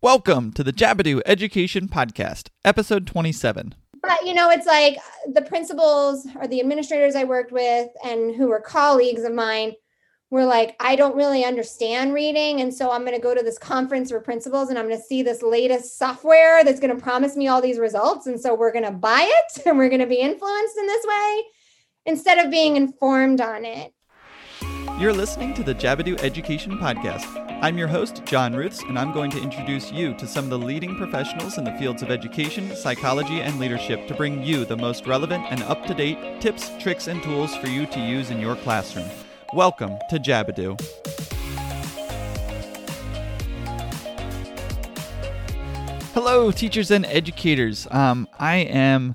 Welcome to the Jabbedu Education Podcast, episode 27. But you know, it's like the principals or the administrators I worked with and who were colleagues of mine were like, I don't really understand reading. And so I'm going to go to this conference for principals and I'm going to see this latest software that's going to promise me all these results. And so we're going to buy it and we're going to be influenced in this way instead of being informed on it. You're listening to the Jabbedu Education Podcast. I'm your host, John Ruths, and I'm going to introduce you to some of the leading professionals in the fields of education, psychology, and leadership to bring you the most relevant and up to date tips, tricks, and tools for you to use in your classroom. Welcome to Jabbedu. Hello, teachers and educators. Um, I am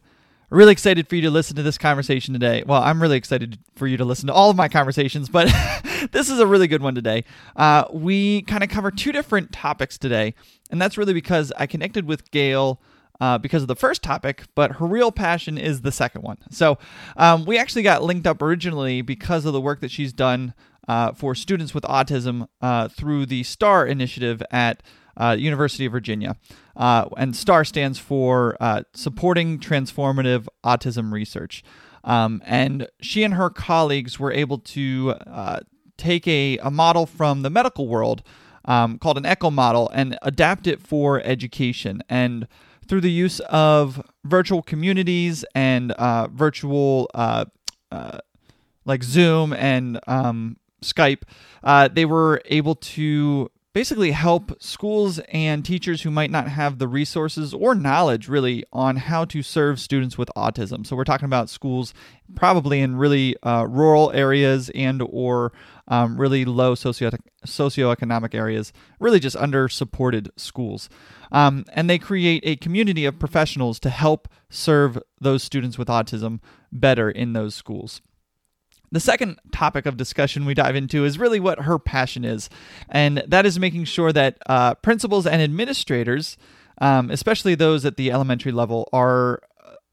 really excited for you to listen to this conversation today. Well, I'm really excited for you to listen to all of my conversations, but this is a really good one today. Uh, we kind of cover two different topics today, and that's really because I connected with Gail. Uh, because of the first topic, but her real passion is the second one. So um, we actually got linked up originally because of the work that she's done uh, for students with autism uh, through the STAR initiative at uh, University of Virginia. Uh, and STAR stands for uh, Supporting Transformative Autism Research. Um, and she and her colleagues were able to uh, take a, a model from the medical world um, called an ECHO model and adapt it for education. And through the use of virtual communities and uh, virtual, uh, like Zoom and um, Skype, they were able to basically help schools and teachers who might not have the resources or knowledge really on how to serve students with autism. So we're talking about schools probably in really uh, rural areas and or um, really low socio- socioeconomic areas really just under supported schools. Um, and they create a community of professionals to help serve those students with autism better in those schools the second topic of discussion we dive into is really what her passion is, and that is making sure that uh, principals and administrators, um, especially those at the elementary level, are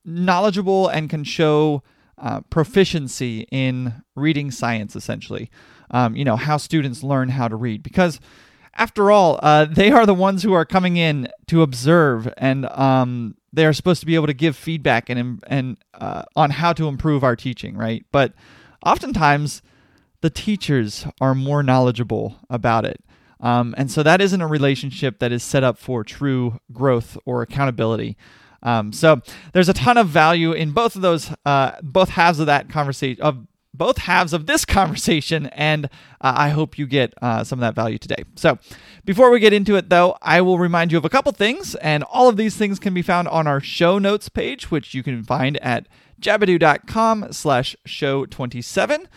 knowledgeable and can show uh, proficiency in reading science, essentially. Um, you know, how students learn how to read. Because after all, uh, they are the ones who are coming in to observe and um, they are supposed to be able to give feedback and, and uh, on how to improve our teaching, right? But oftentimes the teachers are more knowledgeable about it. Um, and so that isn't a relationship that is set up for true growth or accountability. Um, so there's a ton of value in both of those, uh, both halves of that conversation, of both halves of this conversation, and uh, I hope you get uh, some of that value today. So, before we get into it, though, I will remind you of a couple things, and all of these things can be found on our show notes page, which you can find at jabbedu.com slash show 27.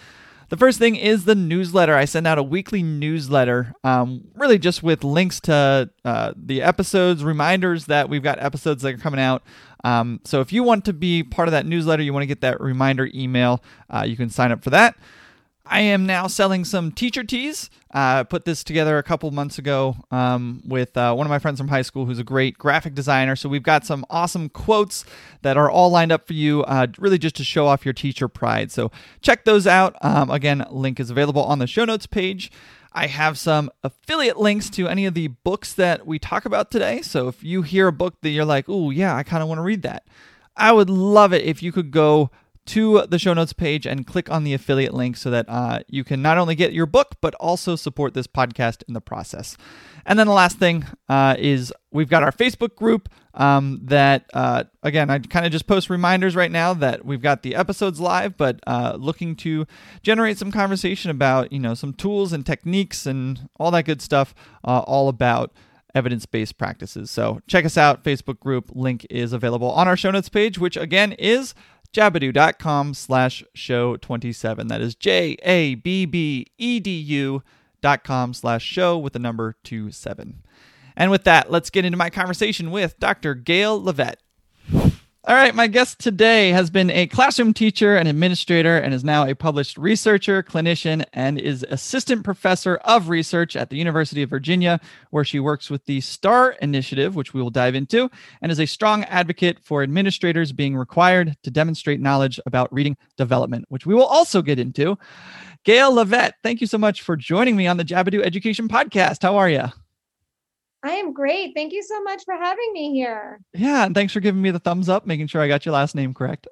The first thing is the newsletter. I send out a weekly newsletter, um, really just with links to uh, the episodes, reminders that we've got episodes that are coming out. Um, so if you want to be part of that newsletter, you want to get that reminder email, uh, you can sign up for that. I am now selling some teacher tees. I uh, put this together a couple months ago um, with uh, one of my friends from high school who's a great graphic designer. So we've got some awesome quotes that are all lined up for you, uh, really just to show off your teacher pride. So check those out. Um, again, link is available on the show notes page. I have some affiliate links to any of the books that we talk about today. So if you hear a book that you're like, oh, yeah, I kind of want to read that, I would love it if you could go to the show notes page and click on the affiliate link so that uh, you can not only get your book, but also support this podcast in the process. And then the last thing uh, is we've got our Facebook group um, that, uh, again, I kind of just post reminders right now that we've got the episodes live, but uh, looking to generate some conversation about, you know, some tools and techniques and all that good stuff, uh, all about evidence based practices. So check us out. Facebook group link is available on our show notes page, which again is jabbedu.com slash show 27. That is J A B B E D U dot com slash show with the number 27. And with that, let's get into my conversation with Dr. Gail Lovette. All right, my guest today has been a classroom teacher and administrator and is now a published researcher, clinician, and is assistant professor of research at the University of Virginia, where she works with the STAR initiative, which we will dive into, and is a strong advocate for administrators being required to demonstrate knowledge about reading development, which we will also get into. Gail Lovette, thank you so much for joining me on the Jabbedu Education Podcast. How are you? I am great. Thank you so much for having me here. Yeah, and thanks for giving me the thumbs up, making sure I got your last name correct.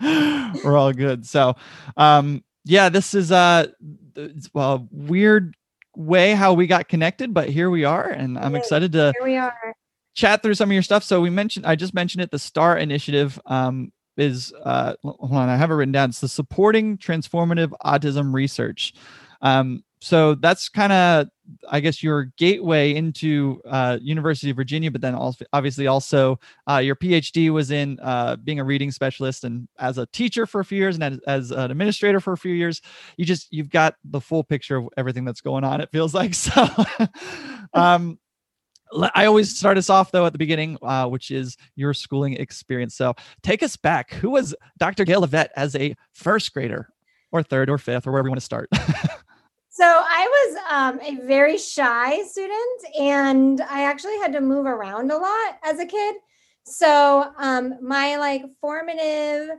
We're all good. So, um, yeah, this is uh, well, weird way how we got connected, but here we are, and I'm excited to here we are chat through some of your stuff. So we mentioned, I just mentioned it, the STAR initiative um, is, uh, hold on, I have it written down. It's the Supporting Transformative Autism Research. Um, so that's kind of, I guess, your gateway into uh, University of Virginia, but then also obviously also uh, your PhD was in uh, being a reading specialist and as a teacher for a few years and as, as, an administrator for a few years. You just you've got the full picture of everything that's going on. It feels like so. um, I always start us off though at the beginning, uh, which is your schooling experience. So take us back. Who was Dr. Gail Lovette as a first grader, or third, or fifth, or wherever you want to start? so I was um, a very shy student, and I actually had to move around a lot as a kid. So um, my like formative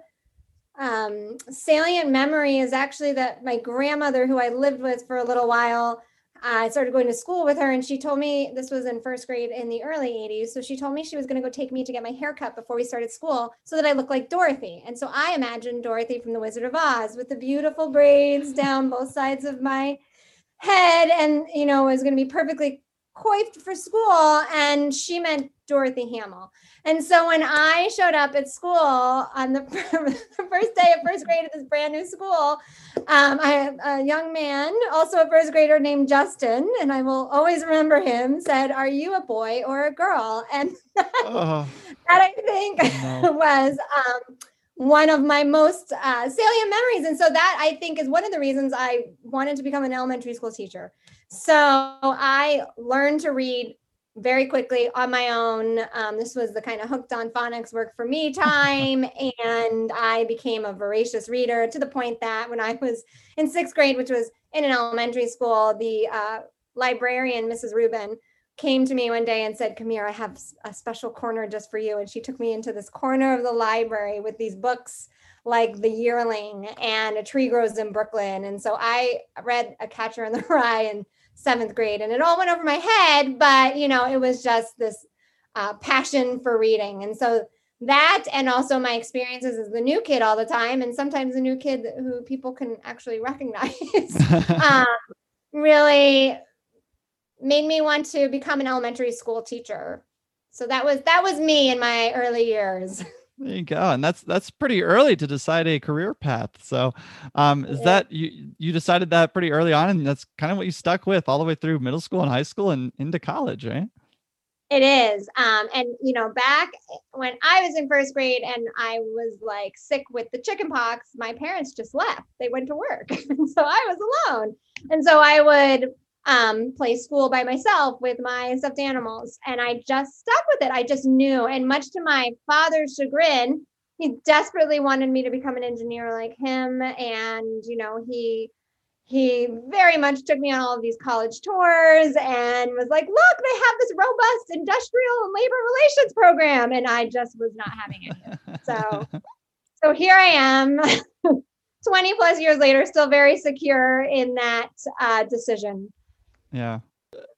um, salient memory is actually that my grandmother, who I lived with for a little while, I started going to school with her, and she told me this was in first grade in the early 80s. So she told me she was going to go take me to get my hair cut before we started school so that I looked like Dorothy. And so I imagined Dorothy from The Wizard of Oz with the beautiful braids down both sides of my head, and you know, was going to be perfectly coiffed for school. And she meant Dorothy Hamill. And so when I showed up at school on the, first day of first grade at this brand new school, um, I a young man, also a first grader named Justin, and I will always remember him, said, Are you a boy or a girl? And that, oh, that I think no. was um, one of my most uh, salient memories. And so that I think is one of the reasons I wanted to become an elementary school teacher. So I learned to read very quickly on my own. Um, this was the kind of hooked on phonics work for me time. and I became a voracious reader to the point that when I was in sixth grade, which was in an elementary school, the uh, librarian, Mrs. Rubin, came to me one day and said, Come here, I have a special corner just for you. And she took me into this corner of the library with these books like The Yearling and A Tree Grows in Brooklyn. And so I read A Catcher in the Rye in seventh grade and it all went over my head but you know it was just this uh, passion for reading and so that and also my experiences as the new kid all the time and sometimes a new kid who people can actually recognize um, really made me want to become an elementary school teacher so that was that was me in my early years There you go, and that's that's pretty early to decide a career path. So, um, is yeah. that you you decided that pretty early on, and that's kind of what you stuck with all the way through middle school and high school and into college, right? It is, um, and you know, back when I was in first grade and I was like sick with the chicken pox, my parents just left. They went to work, and so I was alone, and so I would um, play school by myself with my stuffed animals. And I just stuck with it. I just knew. And much to my father's chagrin, he desperately wanted me to become an engineer like him. And, you know, he he very much took me on all of these college tours and was like, look, they have this robust industrial and labor relations program. And I just was not having it. So so here I am. 20 plus years later, still very secure in that uh, decision. Yeah.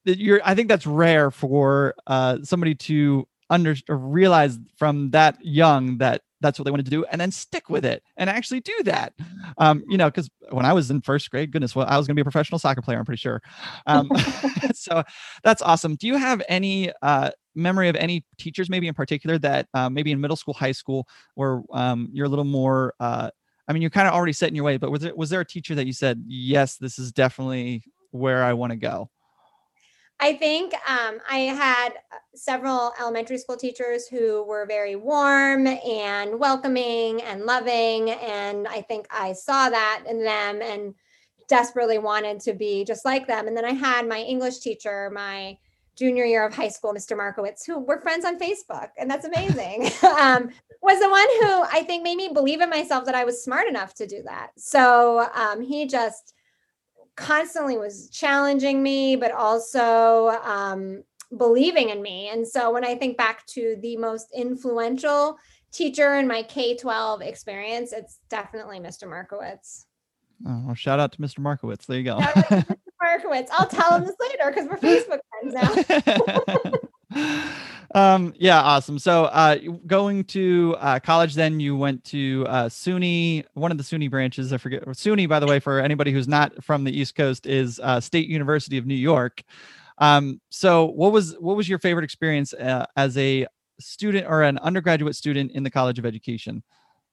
You're I think that's rare for uh somebody to under realize from that young that that's what they wanted to do and then stick with it and actually do that. Um you know because when i was in first grade goodness well i was going to be a professional soccer player i'm pretty sure. Um so that's awesome. Do you have any uh memory of any teachers maybe in particular that uh, maybe in middle school high school where um you're a little more uh i mean you're kind of already set in your way but was there was there a teacher that you said yes this is definitely where I want to go? I think um, I had uh, several elementary school teachers who were very warm and welcoming and loving. And I think I saw that in them and desperately wanted to be just like them. And then I had my English teacher, my junior year of high school, Mr. Markowitz, who we're friends on Facebook. And that's amazing. um, was the one who I think made me believe in myself that I was smart enough to do that. So um, he just, constantly was challenging me, but also um, believing in me. And so when I think back to the most influential teacher in my K 12 experience, it's definitely Mr. Markowitz. Oh, well, shout out to Mr. Markowitz. There you go. Markowitz. I'll tell him this later because we're Facebook friends now. um, yeah, awesome. So, uh, going to uh, college, then you went to uh, SUNY, one of the SUNY branches. I forget. SUNY, by the way, for anybody who's not from the East Coast, is uh, State University of New York. Um, so, what was what was your favorite experience uh, as a student or an undergraduate student in the College of Education?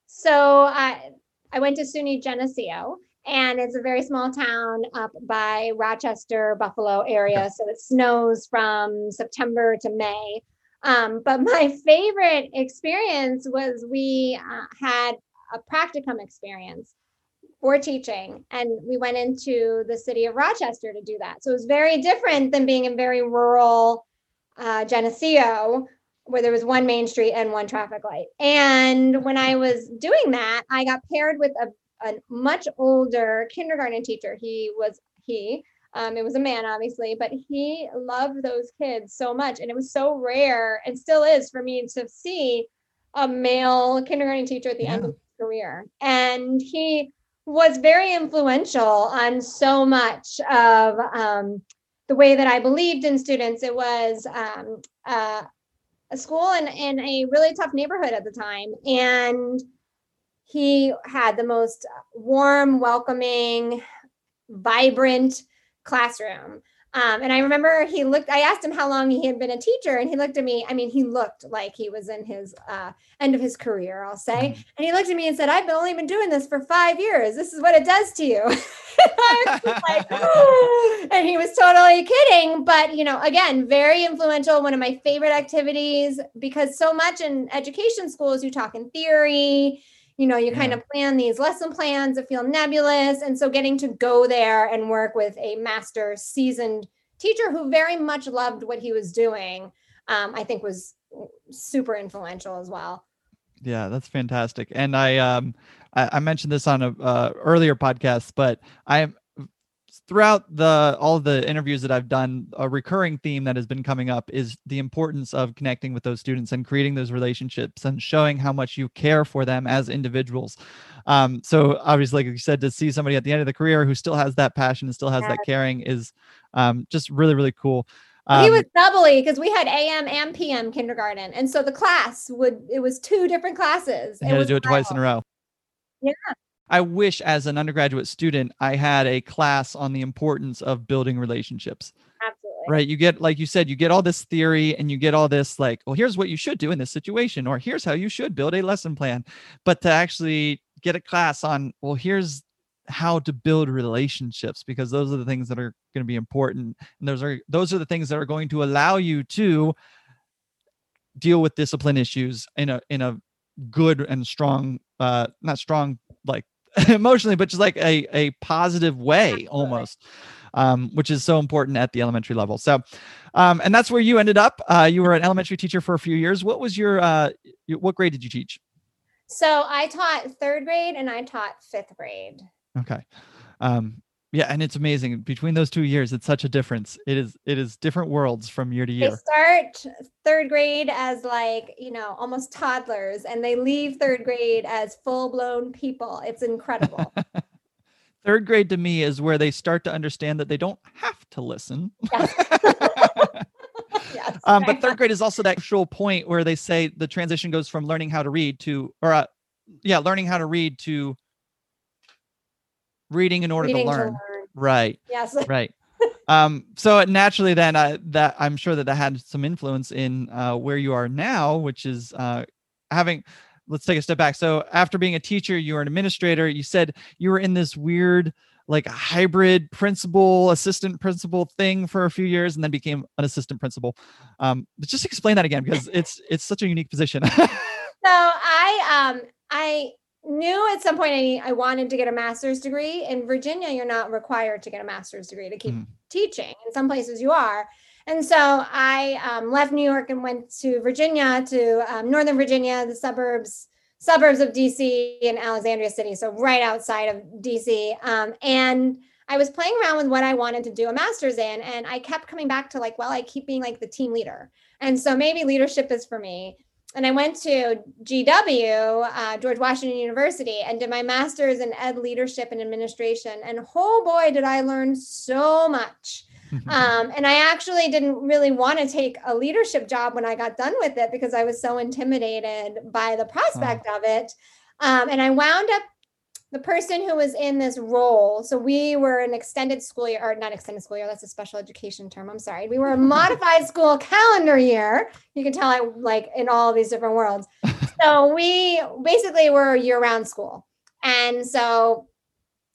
So, I I went to SUNY Geneseo and it's a very small town up by Rochester, Buffalo area. So it snows from September to May. Um, but my favorite experience was we uh, had a practicum experience for teaching, and we went into the city of Rochester to do that. So it was very different than being in very rural uh, Geneseo, where there was one main street and one traffic light. And when I was doing that, I got paired with a a much older kindergarten teacher. He was he. Um, it was a man, obviously, but he loved those kids so much, and it was so rare, and still is for me to see a male kindergarten teacher at the yeah. end of his career. And he was very influential on so much of um, the way that I believed in students. It was um, uh, a school in, in a really tough neighborhood at the time, and he had the most warm, welcoming, vibrant classroom. Um, and I remember he looked, I asked him how long he had been a teacher, and he looked at me. I mean, he looked like he was in his uh, end of his career, I'll say. Mm-hmm. And he looked at me and said, I've only been doing this for five years. This is what it does to you. like, and he was totally kidding. But, you know, again, very influential, one of my favorite activities, because so much in education schools, you talk in theory you know you yeah. kind of plan these lesson plans that feel nebulous. And so getting to go there and work with a master seasoned teacher who very much loved what he was doing um, i think was super influential as well. Yeah that's fantastic. And i um i, I mentioned this on a uh, earlier podcast but i am throughout the all the interviews that I've done, a recurring theme that has been coming up is the importance of connecting with those students and creating those relationships and showing how much you care for them as individuals. Um, so obviously, like you said, to see somebody at the end of the career who still has that passion and still has that caring is um, just really, really cool. Um, he was doubly because we had AM and PM kindergarten, and so the class would it was two different classes. You had to do it twice in a row. Yeah. I wish as an undergraduate student I had a class on the importance of building relationships. Absolutely. Right. You get, like you said, you get all this theory and you get all this, like, well, here's what you should do in this situation, or here's how you should build a lesson plan. But to actually get a class on, well, here's how to build relationships because those are the things that are going to be important and those are those are the things that are going to allow you to deal with discipline issues in a in a good and strong uh not strong like emotionally, but just like a, a positive way Absolutely. almost. Um, which is so important at the elementary level. So, um, and that's where you ended up. Uh, you were an elementary teacher for a few years. What was your, uh, what grade did you teach? So I taught third grade and I taught fifth grade. Okay. Um, yeah, and it's amazing between those two years. It's such a difference. It is it is different worlds from year to year. They start third grade as like you know almost toddlers, and they leave third grade as full blown people. It's incredible. third grade to me is where they start to understand that they don't have to listen. Yes. yes, um, but third grade is also that actual point where they say the transition goes from learning how to read to, or uh, yeah, learning how to read to reading in order reading to, learn. to, learn. Right. Yes. Right. um, so naturally, then uh, that I'm sure that that had some influence in uh, where you are now, which is uh, having. Let's take a step back. So after being a teacher, you were an administrator. You said you were in this weird like hybrid principal assistant principal thing for a few years and then became an assistant principal um just explain that again because it's it's such a unique position so i um i knew at some point I, I wanted to get a master's degree. In Virginia, you're not required to get a master's degree to keep mm. teaching. In some places, you are. And so I um, left New York and went to Virginia, to um, Northern Virginia, the suburbs suburbs of DC and Alexandria City, so right outside of DC. Um, and I was playing around with what I wanted to do a master's in, and I kept coming back to like, well, I keep being like the team leader, and so maybe leadership is for me and I went to GW, uh, George Washington University, and did my master's in ed leadership and administration. And oh boy, did I learn so much. um, and I actually didn't really want to take a leadership job when I got done with it because I was so intimidated by the prospect oh. of it. Um, and I wound up the person who was in this role. So we were an extended school year, or not extended school year. That's a special education term. I'm sorry. We were a modified school calendar year. You can tell I like in all these different worlds. So we basically were year round school. And so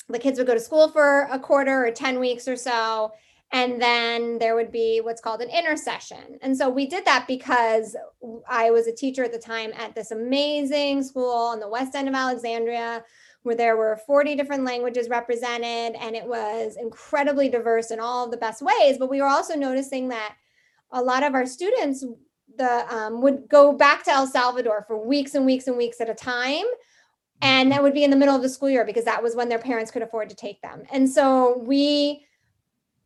the kids would go to school for a quarter or 10 weeks or so. And then there would be what's called an intersession. And so we did that because I was a teacher at the time at this amazing school on the west end of Alexandria where there were 40 different languages represented and it was incredibly diverse in all the best ways. But we were also noticing that a lot of our students the um, would go back to El Salvador for weeks and weeks and weeks at a time. And that would be in the middle of the school year because that was when their parents could afford to take them. And so we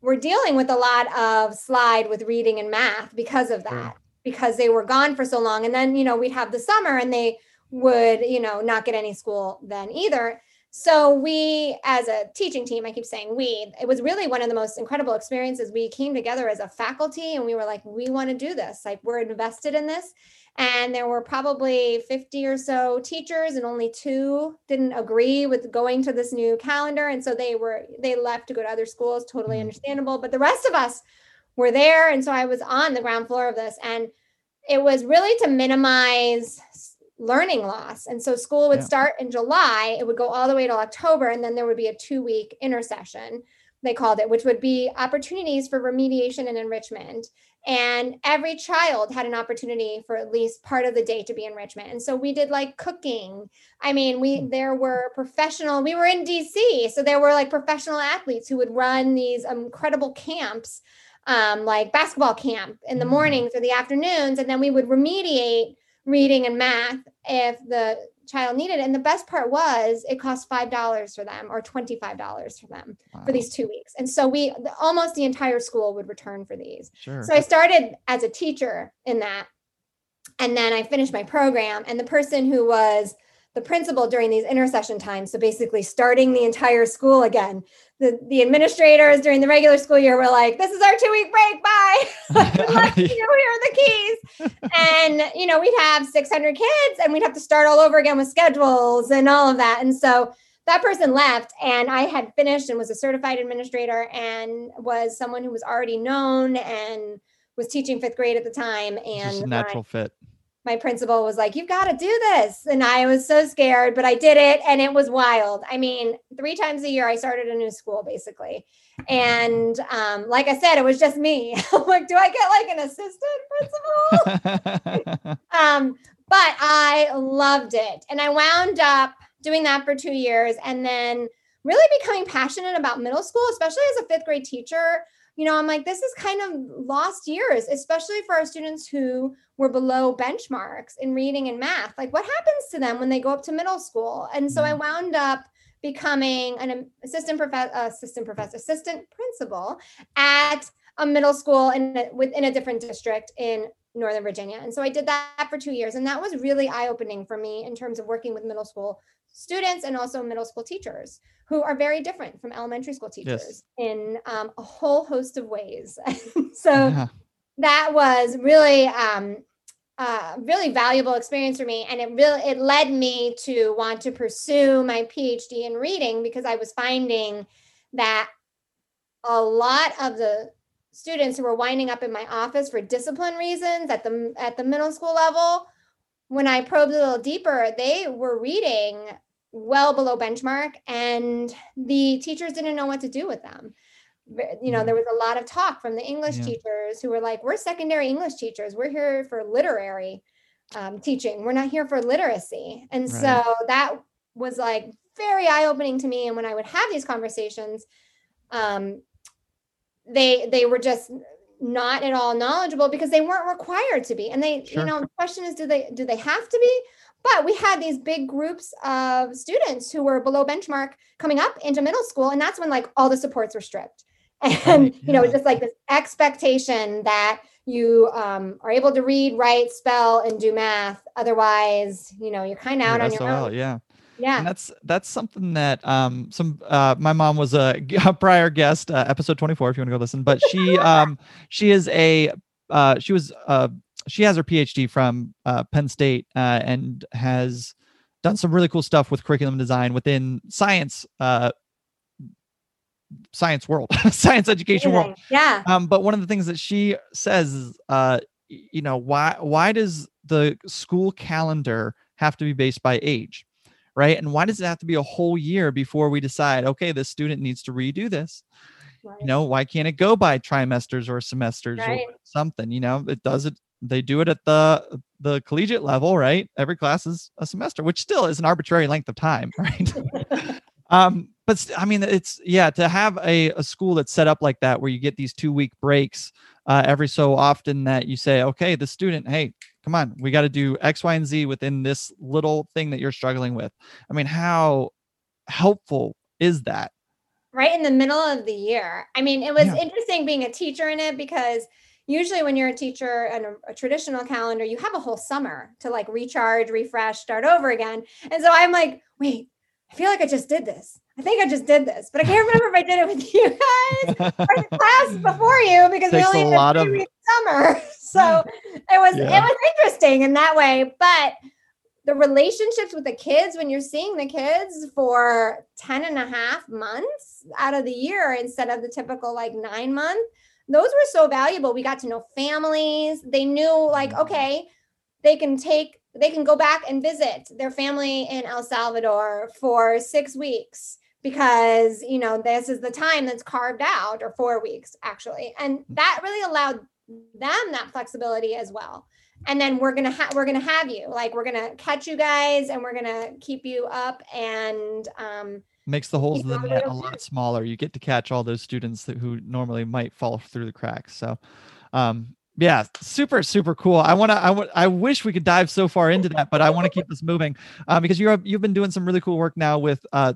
were dealing with a lot of slide with reading and math because of that, because they were gone for so long. And then, you know, we'd have the summer and they would, you know, not get any school then either. So we, as a teaching team, I keep saying we, it was really one of the most incredible experiences. We came together as a faculty and we were like, we want to do this. Like we're invested in this. And there were probably 50 or so teachers and only two didn't agree with going to this new calendar. And so they were, they left to go to other schools, totally mm-hmm. understandable. But the rest of us were there. And so I was on the ground floor of this. And it was really to minimize learning loss. And so school would yeah. start in July, it would go all the way to October, and then there would be a two week intersession, they called it, which would be opportunities for remediation and enrichment. And every child had an opportunity for at least part of the day to be enrichment. And so we did like cooking. I mean, we hmm. there were professional, we were in DC. So there were like professional athletes who would run these incredible camps, um, like basketball camp in the hmm. mornings or the afternoons. And then we would remediate reading and math if the child needed it. And the best part was it cost five dollars for them or twenty five dollars for them wow. for these two weeks. And so we almost the entire school would return for these. Sure. So I started as a teacher in that, and then I finished my program. And the person who was the principal during these intersession times, so basically starting the entire school again, the, the administrators during the regular school year were like, this is our two week break. Bye. you, here are the keys. and, you know, we'd have 600 kids and we'd have to start all over again with schedules and all of that. And so that person left and I had finished and was a certified administrator and was someone who was already known and was teaching fifth grade at the time. And natural fit my principal was like, You've got to do this. And I was so scared, but I did it and it was wild. I mean, three times a year, I started a new school basically. And um, like I said, it was just me. Like, Do I get like an assistant principal? um, but I loved it. And I wound up doing that for two years and then really becoming passionate about middle school, especially as a fifth grade teacher you know, I'm like, this is kind of lost years, especially for our students who were below benchmarks in reading and math. Like, what happens to them when they go up to middle school? And so I mm. wound up becoming an assistant professor, assistant professor, assistant principal at a middle school in a, within a different district in Northern Virginia. And so I did that for two years. And that was really eye opening for me in terms of working with middle school students and also middle school teachers who are very different from elementary school teachers yes. in um, a whole host of ways. so yeah. That was really um, uh, really valuable experience for me, and it really it led me to want to pursue my PhD in reading because I was finding that a lot of the students who were winding up in my office for discipline reasons at the at the middle school level. When I probed a little deeper, they were reading well below benchmark and the teachers didn't know what to do with them you know there was a lot of talk from the english yeah. teachers who were like we're secondary english teachers we're here for literary um, teaching we're not here for literacy and right. so that was like very eye-opening to me and when i would have these conversations um, they they were just not at all knowledgeable because they weren't required to be and they sure. you know the question is do they do they have to be but we had these big groups of students who were below benchmark coming up into middle school. And that's when like all the supports were stripped. And, right, yeah. you know, just like this expectation that you um, are able to read, write, spell, and do math. Otherwise, you know, you're kind of out on your own. yeah. Yeah. And that's that's something that um some uh my mom was a, a prior guest uh, episode 24 if you want to go listen but she um she is a uh she was uh she has her PhD from uh, Penn State uh, and has done some really cool stuff with curriculum design within science uh science world science education world Yeah. um, but one of the things that she says is, uh, you know, why why does the school calendar have to be based by age, right? And why does it have to be a whole year before we decide, okay, this student needs to redo this? Right. You know, why can't it go by trimesters or semesters Right. or something? You know, it does it. They do it at the the collegiate level, right? Every class is a semester, which still is an arbitrary length of time, right? um but i mean it's yeah to have a, a school that's set up like that where you get these two week breaks uh, every so often that you say okay the student hey come on we got to do x y and z within this little thing that you're struggling with i mean how helpful is that right in the middle of the year. I mean, it was Yeah. interesting being a teacher in it because usually when you're a teacher and a, a traditional calendar, you have a whole summer to like recharge, refresh, start over again. And so I'm like, wait, I feel like I just did this. I think I just did this, but I can't remember if I did it with you guys or the class before you because we only a had a of- summer. So it was Yeah. it was interesting in that way, but the relationships with the kids when you're seeing the kids for 10 and a half months out of the year instead of the typical like nine month those were so valuable we got to know families they knew like Mhm. okay they can take they can go back and visit their family in el salvador for six weeks because you know this is the time that's carved out or four weeks actually. And that really allowed them that flexibility as well. And then we're gonna have we're gonna have you like we're gonna catch you guys and we're gonna keep you up and um makes the holes in the net a lot smaller. You get to catch all those students that, who normally might fall through the cracks. So um yeah super super cool. I want to i want i wish we could dive so far into that but i want to keep this moving uh, because you're you've been doing some really cool work now with uh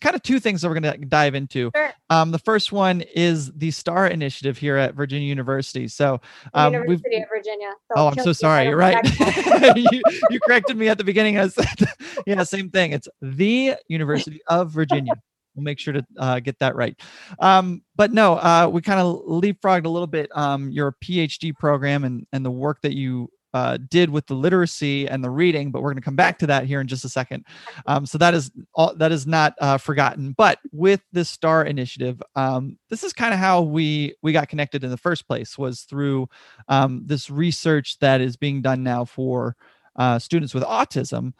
kind of two things that we're going to dive into Sure. um the first one is the star initiative here at virginia university so um we've university of virginia Oh, I'm so you if I sorry. You're right. you, you corrected me at the beginning. I said, yeah, same thing. It's the University of Virginia. We'll make sure to uh, get that right. Um, but no, uh, we kind of leapfrogged a little bit um, your PhD program and and the work that you uh, did with the literacy and the reading. But we're going to come back to that here in just a second. Um, so that is all that is not uh, forgotten. But with this Star Initiative, um, this is kind of how we we got connected in the first place. Was through um, this research that is being done now for uh, students with autism.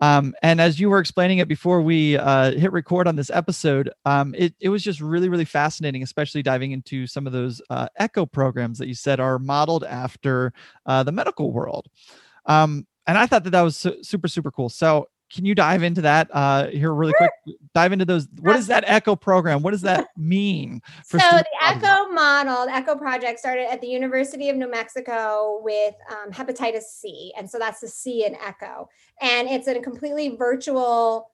Um, and as you were explaining it before we uh, hit record on this episode, um, it, it was just really, really fascinating, especially diving into some of those uh, echo programs that you said are modeled after uh, the medical world. Um, and I thought that that was su- super, super cool. So, can you dive into that uh, here really quick? Dive into those. What is that echo program? What does that mean? so the echo model the echo project started at the university of new mexico with um, hepatitis c and so that's the c in echo and it's a completely virtual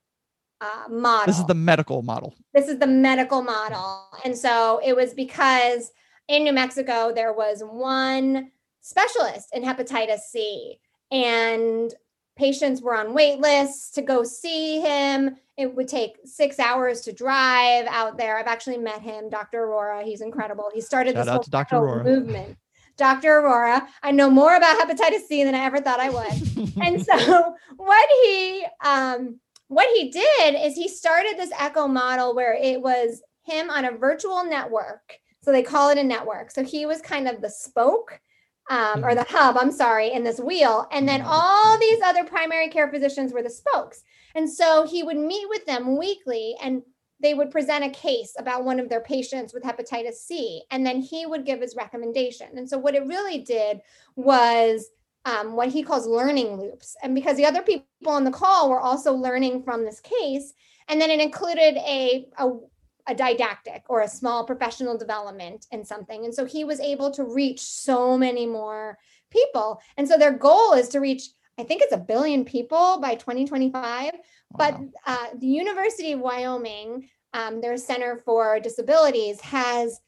uh, model This is the medical model. this is the medical model. And so it was because in New Mexico, there was one specialist in hepatitis C, and patients were on wait lists to go see him. It would take six hours to drive out there. I've actually met him, Dr. Arora. He's incredible. He started Shout this whole Dr. Arora. movement. Dr. Arora, I know more about hepatitis C than I ever thought I would and so what he um what he did is he started this echo model where it was him on a virtual network so they call it a network so he was kind of the spoke um, or the hub i'm sorry in this wheel and then all these other primary care physicians were the spokes and so he would meet with them weekly and they would present a case about one of their patients with hepatitis C, and then he would give his recommendation. And so, what it really did was um, what he calls learning loops. And because the other people on the call were also learning from this case, and then it included a, a, a didactic or a small professional development in something. And so he was able to reach so many more people. And so their goal is to reach, I think it's a billion people by 2025. But uh, the University of Wyoming, um, their Center for Disabilities, has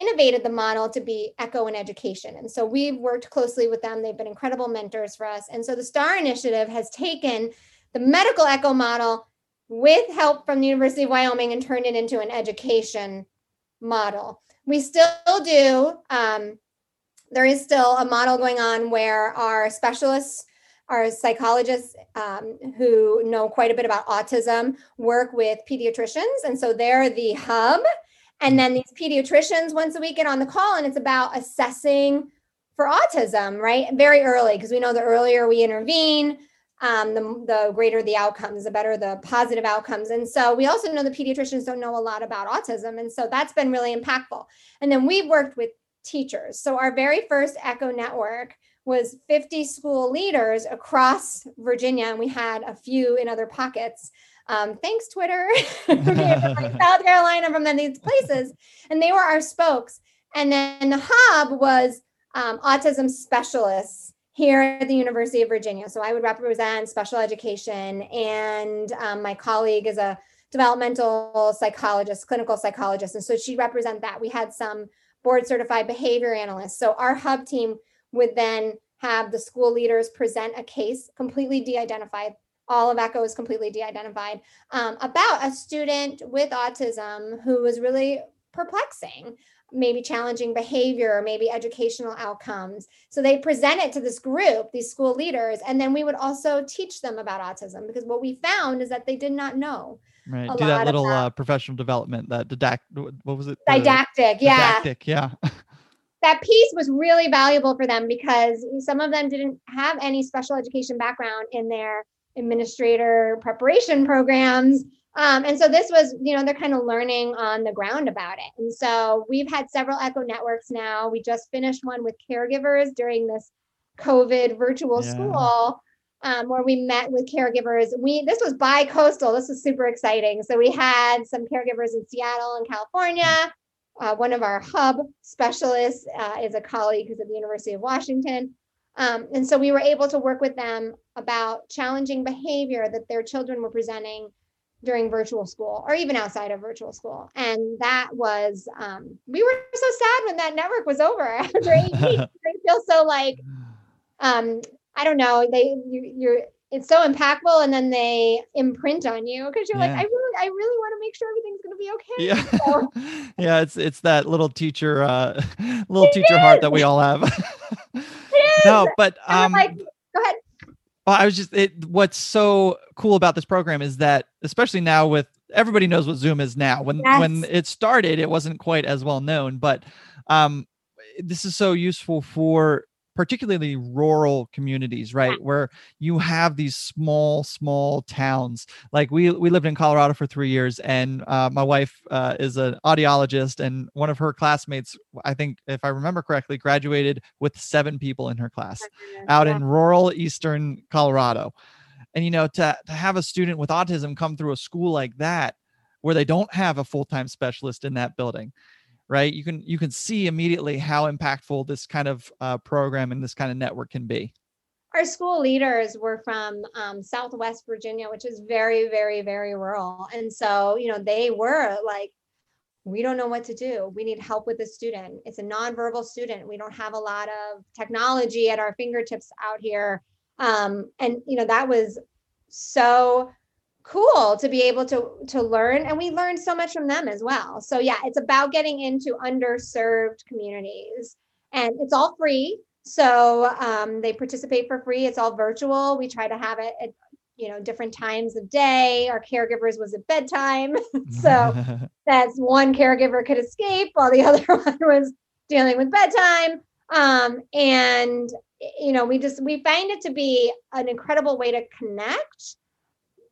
innovated the model to be echo in education and so we've worked closely with them they've been incredible mentors for us and so the star initiative has taken the medical echo model with help from the university of wyoming and turned it into an education model. We still do um, there is still a model going on where our specialists our psychologists um, who know quite a bit about autism work with pediatricians. And so they're the hub. And then these pediatricians once a week get on the call and it's about assessing for autism right? Very early because we know the earlier we intervene um, the, the greater the outcomes the better the positive outcomes. And so we also know the pediatricians don't know a lot about autism. And so that's been really impactful. And then we've worked with teachers. So our very first echo network was 50 school leaders across Virginia, and we had a few in other pockets. Um, thanks, Twitter, South Carolina, from these places, and they were our spokes. And then the hub was um, autism specialists here at the University of Virginia. So I would represent special education, and um, my colleague is a developmental psychologist, clinical psychologist, and so she represent that. We had some board certified behavior analysts. So our hub team would then have the school leaders present a case completely de-identified all of echo is completely de-identified um, about a student with autism who was really perplexing maybe challenging behavior or maybe educational outcomes. So they present it to this group these school leaders and then we would also teach them about autism because what we found is that they did not know right do that little uh, professional development that didact what was it? Didactic the, yeah. didactic yeah. That piece was really valuable for them because some of them didn't have any special education background in their administrator preparation programs. Um, and so this was, you know, they're kind of learning on the ground about it. And so we've had several Echo networks now. We just finished one with caregivers during this COVID virtual yeah. school. Um, where we met with caregivers. We this was bi-coastal. This was super exciting. So we had some caregivers in Seattle and California, uh, one of our hub specialists uh, is a colleague who's at the University of Washington. Um, and so we were able to work with them about challenging behavior that their children were presenting during virtual school or even outside of virtual school. And that was, um, we were so sad when that network was over after eight weeks. They feel so like, um, I don't know, they, you, you're, it's so impactful and then they imprint on you because you're yeah. like i really i really want to make sure everything's going to be okay yeah so. yeah it's it's that little teacher uh little it teacher is. heart that we all have no but um like, go ahead well, I was just it, what's so cool about this program is that especially now with everybody knows what Zoom is now. When yes. when it started, it wasn't quite as well known, but um, this is so useful for particularly rural communities, right? Where you have these small, small towns. Like we we lived in Colorado for three years, and uh, my wife uh, is an audiologist, and one of her classmates, I think, if I remember correctly, graduated with seven people in her class out yeah. in rural eastern Colorado. And you know, to to have a student with autism come through a school like that, where they don't have a full time specialist in that building right? You can you can see immediately how impactful this kind of uh, program and this kind of network can be. Our school leaders were from um, southwest virginia which is very very very rural. And so you know they were like we don't know what to do. We need help with the student. It's a nonverbal student. We don't have a lot of technology at our fingertips out here. Um, and you know that was so cool to be able to to learn and we learned so much from them as well. So yeah it's about getting into underserved communities and it's all free. So um, they participate for free. It's all virtual. We try to have it at you know different times of day. Our caregivers was at bedtime. So that's one caregiver could escape while the other one was dealing with bedtime. Um, and you know we just we find it to be an incredible way to connect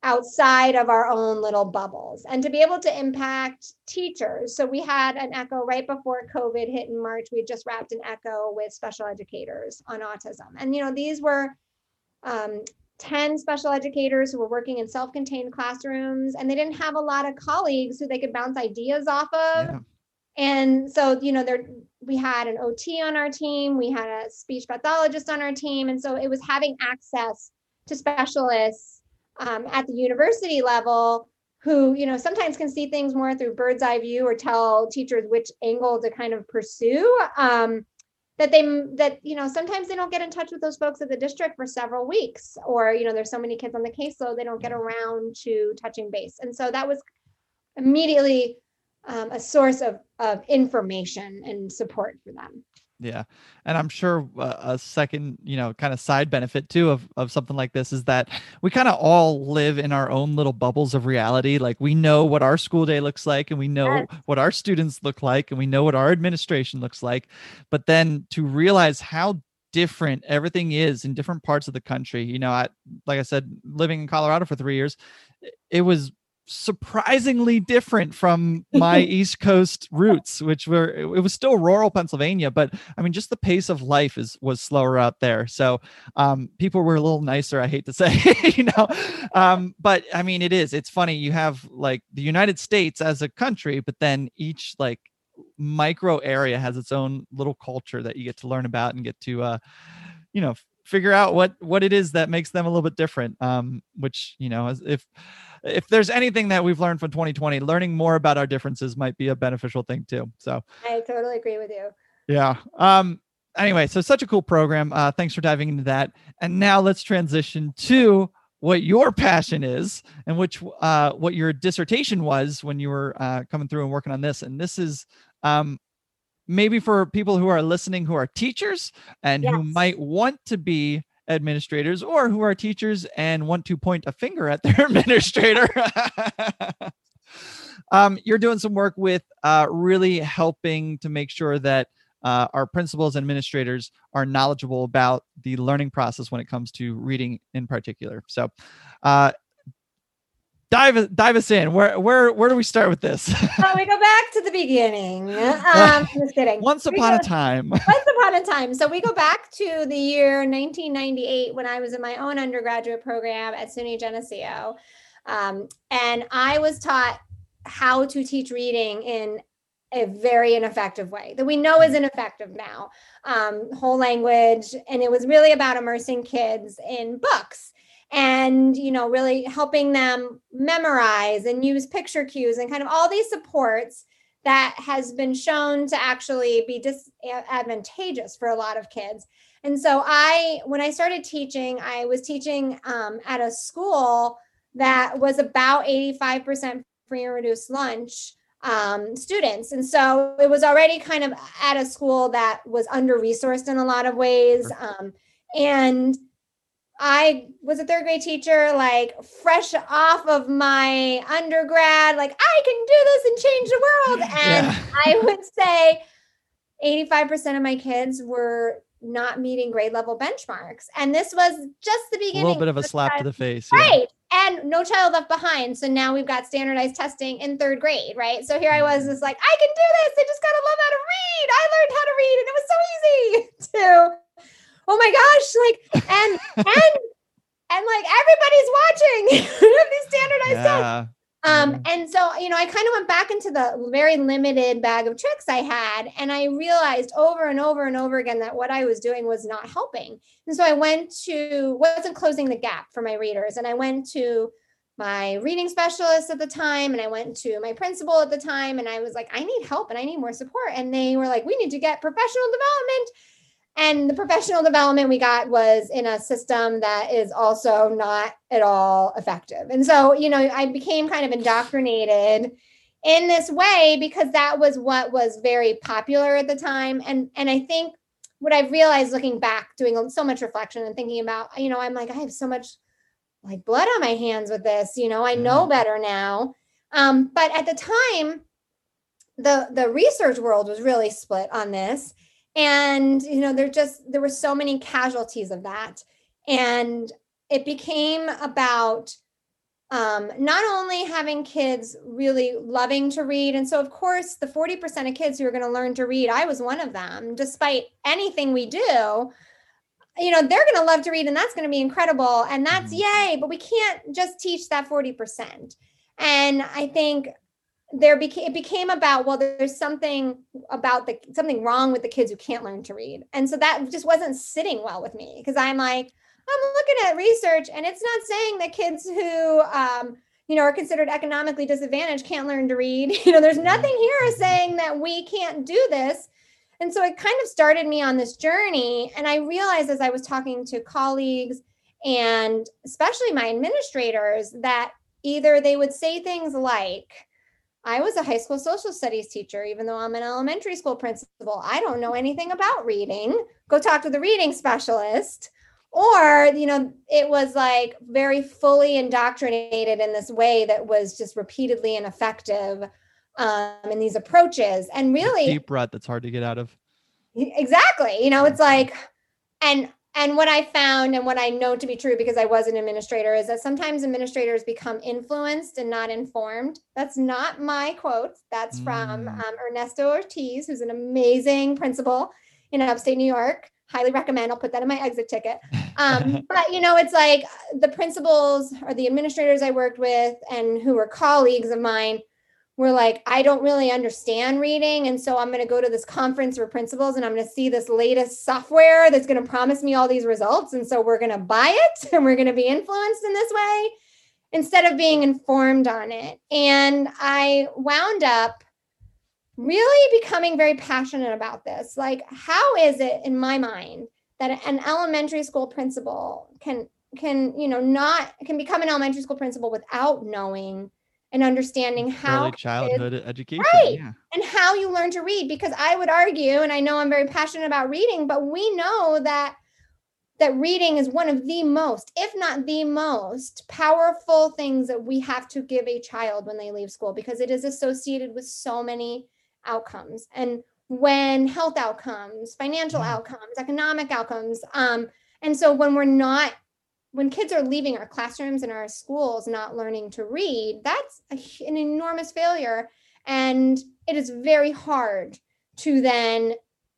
outside of our own little bubbles and to be able to impact teachers. So we had an echo right before COVID hit in March. We just wrapped an echo with special educators on autism. And, you know, these were um, 10 special educators who were working in self contained classrooms and they didn't have a lot of colleagues who they could bounce ideas off of. Yeah. And so, you know, there we had an OT on our team, we had a speech pathologist on our team. And so it was having access to specialists um, at the university level who you know sometimes can see things more through bird's eye view or tell teachers which angle to kind of pursue um, that they that you know sometimes they don't get in touch with those folks at the district for several weeks or you know there's so many kids on the caseload they don't get around to touching base. And so that was immediately um, a source of of information and support for them yeah. And I'm sure uh, a second, you know, kind of side benefit too of, of something like this is that we kind of all live in our own little bubbles of reality. Like we know what our school day looks like and we know yes. what our students look like and we know what our administration looks like. But then to realize how different everything is in different parts of the country, you know, I, like I said, living in Colorado for three years, it was surprisingly different from my East Coast roots, which were it was still rural Pennsylvania, but I mean just the pace of life is was slower out there. So um, people were a little nicer, I hate to say, you know. Um, but I mean it is. It's funny. You have like the United States as a country, but then each like micro area has its own little culture that you get to learn about and get to uh you know figure out what what it is that makes them a little bit different um which you know if if there's anything that we've learned from 2020 learning more about our differences might be a beneficial thing too so. I totally agree with you. Yeah um anyway so such a cool program uh thanks for diving into that. And now let's transition to what your passion is and which uh what your dissertation was when you were uh coming through and working on this. And this is um maybe for people who are listening who are teachers and yes. who might want to be administrators or who are teachers and want to point a finger at their administrator. um, you're doing some work with uh, really helping to make sure that uh, our principals and administrators are knowledgeable about the learning process when it comes to reading in particular. So, uh, dive dive us in. Where where where do we start with this? well, we go back to the beginning. Um, just kidding. Once upon go, a time. once upon a time. So we go back to the year 1998 when I was in my own undergraduate program at SUNY Geneseo, um, and I was taught how to teach reading in a very ineffective way that we know is ineffective now um, whole language and it was really about immersing kids in books and you know really helping them memorize and use picture cues and kind of all these supports that has been shown to actually be disadvantageous for a lot of kids. And so i when i started teaching i was teaching um, at a school that was about 85% free and reduced lunch um, students. And so it was already kind of at a school that was under resourced in a lot of ways um, and I was a third grade teacher, like fresh off of my undergrad, like I can do this and change the world. And yeah. I would say 85% of my kids were not meeting grade level benchmarks. And this was just the beginning. A little bit of a slap to the face. Right. And no child left behind. So now we've got standardized testing in third grade, right? So here I was, mm-hmm. just like, I can do this. I just got to learn how to read. I learned how to read, and it was so easy to oh my gosh, like and and and like everybody's watching these standardized yeah. tests. Um, mm-hmm. and so, you know, I kind of went back into the very limited bag of tricks I had, and I realized over and over and over again that what I was doing was not helping. And so I went to wasn't closing the gap for my readers, and I went to my reading specialist at the time, and I went to my principal at the time, and I was like, I need help and I need more support. And they were like, we need to get professional development and the professional development we got was in a system that is also not at all effective. And so, you know, I became kind of indoctrinated in this way because that was what was very popular at the time. And and I think what I've realized looking back, doing so much reflection and thinking about, you know, I'm like, I have so much like blood on my hands with this, you know, I know mm-hmm. better now. Um, but at the time, the the research world was really split on this and you know there just there were so many casualties of that. And it became about um, not only having kids really loving to read. And so of course the 40% of kids who are going to learn to read i was one of them despite anything we do you know they're going to love to read and that's going to be incredible. And that's mm-hmm. yay but we can't just teach that 40% and i think there became it became about well there's something about the something wrong with the kids who can't learn to read and so that just wasn't sitting well with me because i'm like i'm looking at research and it's not saying that kids who um, you know, are considered economically disadvantaged can't learn to read. You know, there's nothing here saying that we can't do this. And so it kind of started me on this journey. And I realized as I was talking to colleagues and especially my administrators that either they would say things like, I was a high school social studies teacher, even though I'm an elementary school principal. I don't know anything about reading. Go talk to the reading specialist. Or you know it was like very fully indoctrinated in this way that was just repeatedly ineffective um, in these approaches. And really deep rut that's hard to get out of. Exactly. You know it's like and and what i found and what i know to be true because i was an administrator is that sometimes administrators become influenced and not informed that's not my quote that's mm. from um, ernesto ortiz who's an amazing principal in upstate new york highly recommend. I'll put that in my exit ticket. Um, but you know, it's like the principals or the administrators I worked with and who were colleagues of mine were like, I don't really understand reading. And so I'm going to go to this conference for principals and I'm going to see this latest software that's going to promise me all these results. And so we're going to buy it and we're going to be influenced in this way instead of being informed on it. And I wound up really becoming very passionate about this. Like, how is it in my mind that an elementary school principal can can you know not can become an elementary school principal without knowing and understanding how early childhood education right yeah. and how you learn to read because i would argue and i know i'm very passionate about reading but we know that that reading is one of the most if not the most powerful things that we have to give a child when they leave school because it is associated with so many outcomes and when health outcomes financial mm. outcomes economic outcomes um, and so when we're not when kids are leaving our classrooms and our schools not learning to read that's a, an enormous failure and it is very hard to then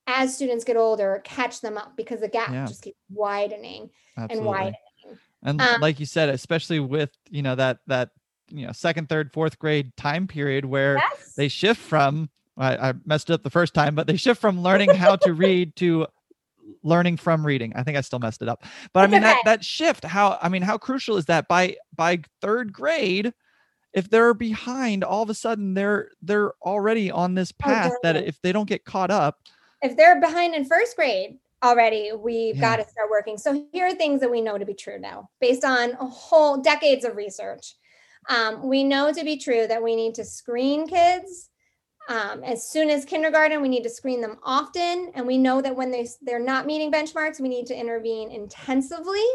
as students get older catch them up because the gap yeah. just keeps widening Absolutely. and widening and um, like you said especially with you know that that you know second third fourth grade time period where yes. they shift from I, I messed up the first time, but they shift from learning how to read to learning from reading. I think I still messed it up. But I mean that that shift, how I mean, how crucial is that by by third grade? If they're behind, all of a sudden they're they're already on this oh, path oh, that if they don't get caught up. If they're behind in first grade already, we've yeah. got to start working. So here are things that we know to be true now, based on a whole decades of research. Um, we know to be true that we need to screen kids um, as soon as kindergarten, we need to screen them often. And we know that when they, they're not meeting benchmarks, we need to intervene intensively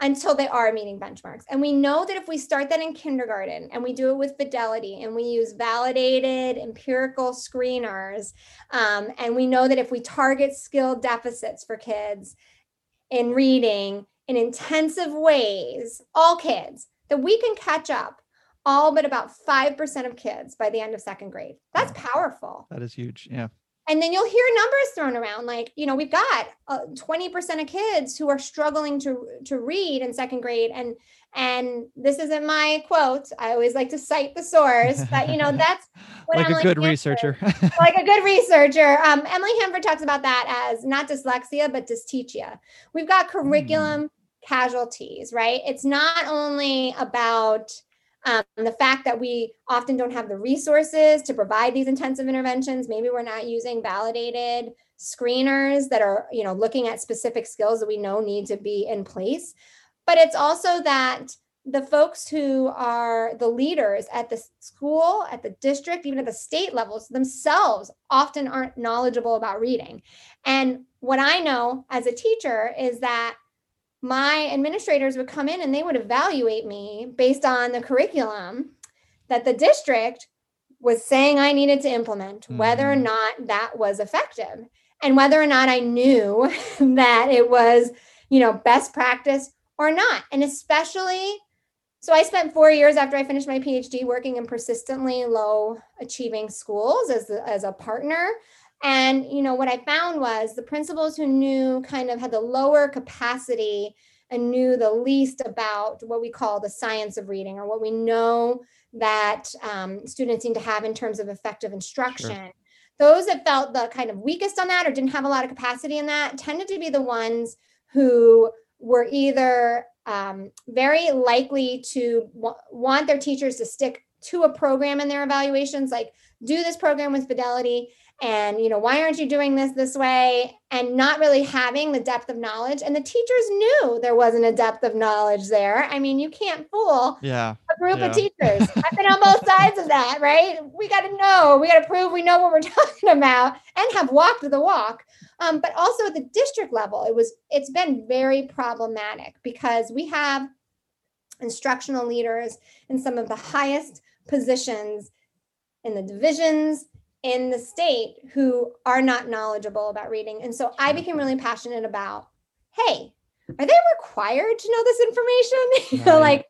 until they are meeting benchmarks. And we know that if we start that in kindergarten and we do it with fidelity and we use validated empirical screeners, um, and we know that if we target skill deficits for kids in reading in intensive ways, all kids, that we can catch up all but about 5% of kids by the end of second grade. That's powerful. That is huge. Yeah. And then you'll hear numbers thrown around like, you know, we've got uh, 20% of kids who are struggling to to read in second grade and and this isn't my quote. I always like to cite the source, but you know, that's what like Emily a good Hanford, researcher. like a good researcher. Um, Emily Hanford talks about that as not dyslexia, but dysteachia. We've got curriculum mm. casualties, right? It's not only about um, the fact that we often don't have the resources to provide these intensive interventions, maybe we're not using validated screeners that are, you know, looking at specific skills that we know need to be in place. But it's also that the folks who are the leaders at the school, at the district, even at the state levels themselves often aren't knowledgeable about reading. And what I know as a teacher is that my administrators would come in and they would evaluate me based on the curriculum that the district was saying I needed to implement, mm-hmm. whether or mm-hmm. not that was effective and whether or not I knew that it was, you know, best practice or not. And especially, so I spent four years after I finished my PhD working in persistently low achieving schools as, as a partner and you know what I found was the principals who knew kind of had the lower capacity and knew the least about what we call the science of reading or what we know that um, students need to have in terms of effective instruction. Sure. Those that felt the kind of weakest on that or didn't have a lot of capacity in that tended to be the ones who were either um, very likely to w- want their teachers to stick to a program in their evaluations, like do this program with fidelity and you know why aren't you doing this this way? And not really having the depth of knowledge. And the teachers knew there wasn't a depth of knowledge there. I mean you can't fool yeah. a group yeah. of teachers. I've been on both sides of that right? We got to know. We got to prove we know what we're talking about and have walked the walk. Um, but also at the district level it was it's been very problematic because we have instructional leaders in some of the highest positions in the divisions in the state who are not knowledgeable about reading. And so I became really passionate about hey, are they required to know this information? you know, like,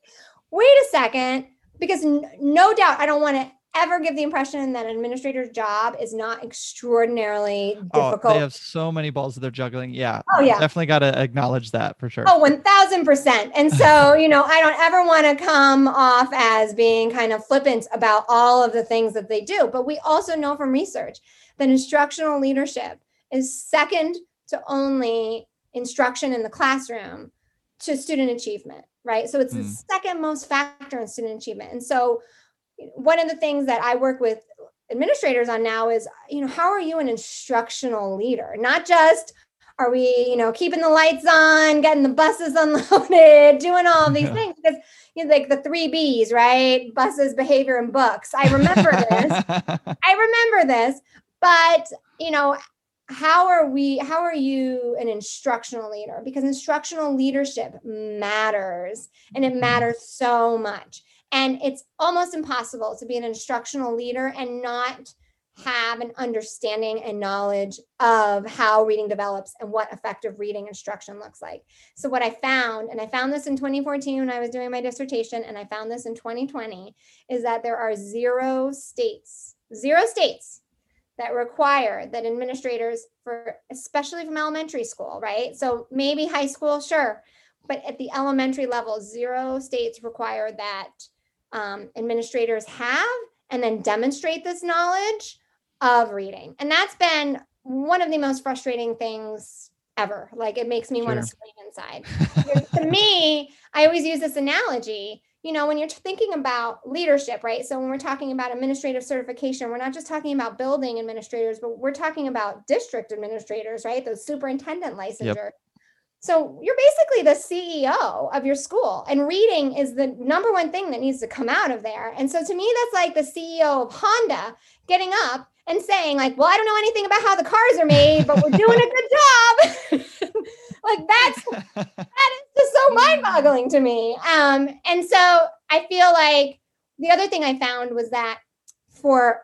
wait a second, because n- no doubt I don't want to ever give the impression that an administrator's job is not extraordinarily difficult. Oh, they have so many balls that they're juggling. Yeah. Oh, yeah. Definitely got to acknowledge that for sure. Oh, 1000%. And so, you know, I don't ever want to come off as being kind of flippant about all of the things that they do. But we also know from research that instructional leadership is second to only instruction in the classroom to student achievement, right? So it's the Mm. second most factor in student achievement. And so, one of the things that I work with administrators on now is, you know, how are you an instructional leader? Not just are we, you know, keeping the lights on, getting the buses unloaded, doing all these Yeah. things because you know, like the three B's, right? Buses, behavior, and books. I remember this. I remember this, but you know, how are we how are you an instructional leader? Because instructional leadership matters and it mm-hmm. matters so much. And it's almost impossible to be an instructional leader and not have an understanding and knowledge of how reading develops and what effective reading instruction looks like. So, what I found, and I found this in 2014 when I was doing my dissertation, and I found this in 2020, is that there are zero states, zero states that require that administrators for especially from elementary school right so maybe high school sure but at the elementary level zero states require that um, administrators have and then demonstrate this knowledge of reading and that's been one of the most frustrating things ever like it makes me want to scream inside to me, I always use this analogy. You know, when you're thinking about leadership, right? So when we're talking about administrative certification, we're not just talking about building administrators, but we're talking about district administrators, right? Those superintendent licensure. So you're basically the CEO of your school, and reading is the number one thing that needs to come out of there. And so to me, that's like the CEO of Honda getting up and saying, like, "Well, I don't know anything about how the cars are made, but we're doing a good job." like that's that is just so mind-boggling to me. Um, and so I feel like the other thing I found was that for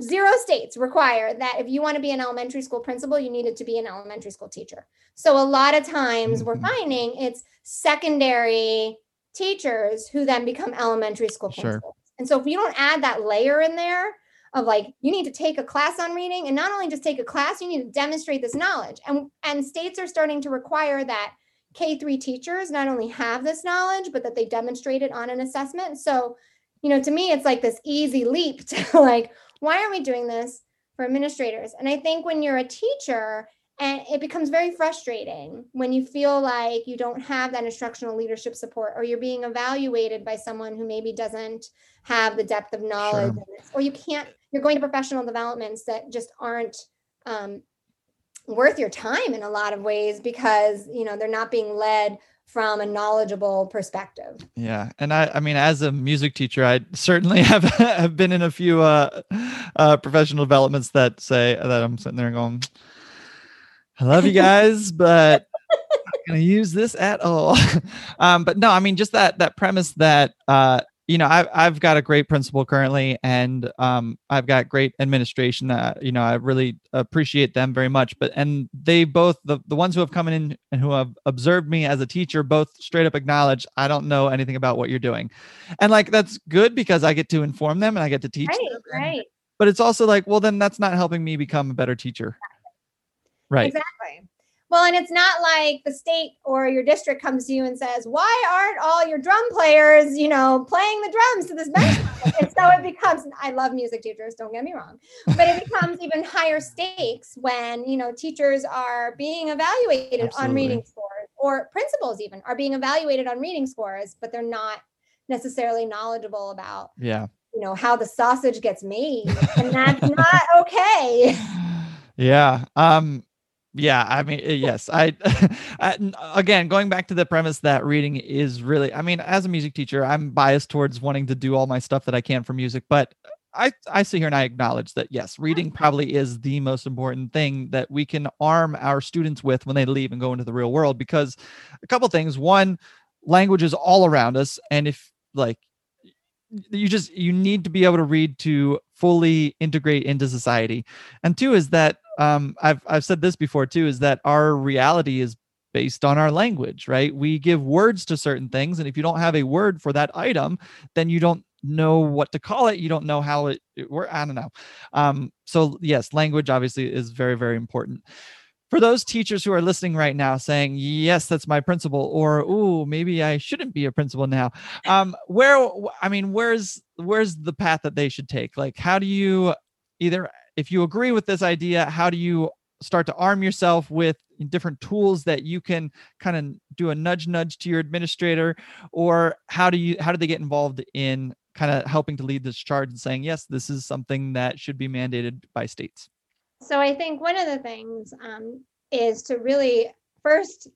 zero states require that if you want to be an elementary school principal, you needed to be an elementary school teacher. So a lot of times we're Mhm. finding it's secondary teachers who then become elementary school Sure. principals. And so if you don't add that layer in there of like you need to take a class on reading and not only just take a class, you need to demonstrate this knowledge. And and states are starting to require that K3 teachers not only have this knowledge, but that they demonstrate it on an assessment. So, you know, to me, it's like this easy leap to like, why aren't we doing this for administrators? And I think when you're a teacher, and it becomes very frustrating when you feel like you don't have that instructional leadership support or you're being evaluated by someone who maybe doesn't have the depth of knowledge this, or you can't you're going to professional developments that just aren't um, worth your time in a lot of ways because you know they're not being led from a knowledgeable perspective. Yeah, and I, I mean, as a music teacher, I certainly have have been in a few uh, uh, professional developments that say that I'm sitting there going, "I love you guys, but I'm not gonna use this at all." um, but no, I mean, just that that premise that uh, you know, I've I've got a great principal currently, and um, I've got great administration. That you know, I really appreciate them very much. But and they both the the ones who have come in and who have observed me as a teacher, both straight up acknowledge I don't know anything about what you're doing, and like that's good because I get to inform them and I get to teach right them. and- right But it's also like, well, then that's not helping me become a better teacher. Right. Exactly. Well, and it's not like the state or your district comes to you and says, "Why aren't all your drum players, you know, playing the drums to this benchmark?" and so it becomes. I love music teachers. Don't get me wrong, but it becomes even higher stakes when you know teachers are being evaluated on reading scores or principals even are being evaluated on reading scores, but they're not necessarily knowledgeable about Yeah. you know how the sausage gets made and that's not okay Yeah. Um yeah, I mean eh, yes. I, again going back to the premise that reading is really I mean as a music teacher, I'm biased towards wanting to do all my stuff that I can for music, but I I sit here and I acknowledge that yes, reading probably is the most important thing that we can arm our students with when they leave and go into the real world because a couple things. One, language is all around us and if like you just you need to be able to read to fully integrate into society and two is that um i've i've said this before too is that our reality is based on our language right? We give words to certain things and if you don't have a word for that item then you don't know what to call it you don't know how it, it work i don't know. Um so yes language obviously is very very important. For those teachers who are listening right now saying yes that's my principal or oh maybe i shouldn't be a principal now um where i mean where's where's the path that they should take? Like how do you either if you agree with this idea how do you start to arm yourself with different tools that you can kind of do a nudge nudge to your administrator? Or how do you how do they get involved in kind of helping to lead this charge and saying yes this is something that should be mandated by states so i think one of the things um, is to really first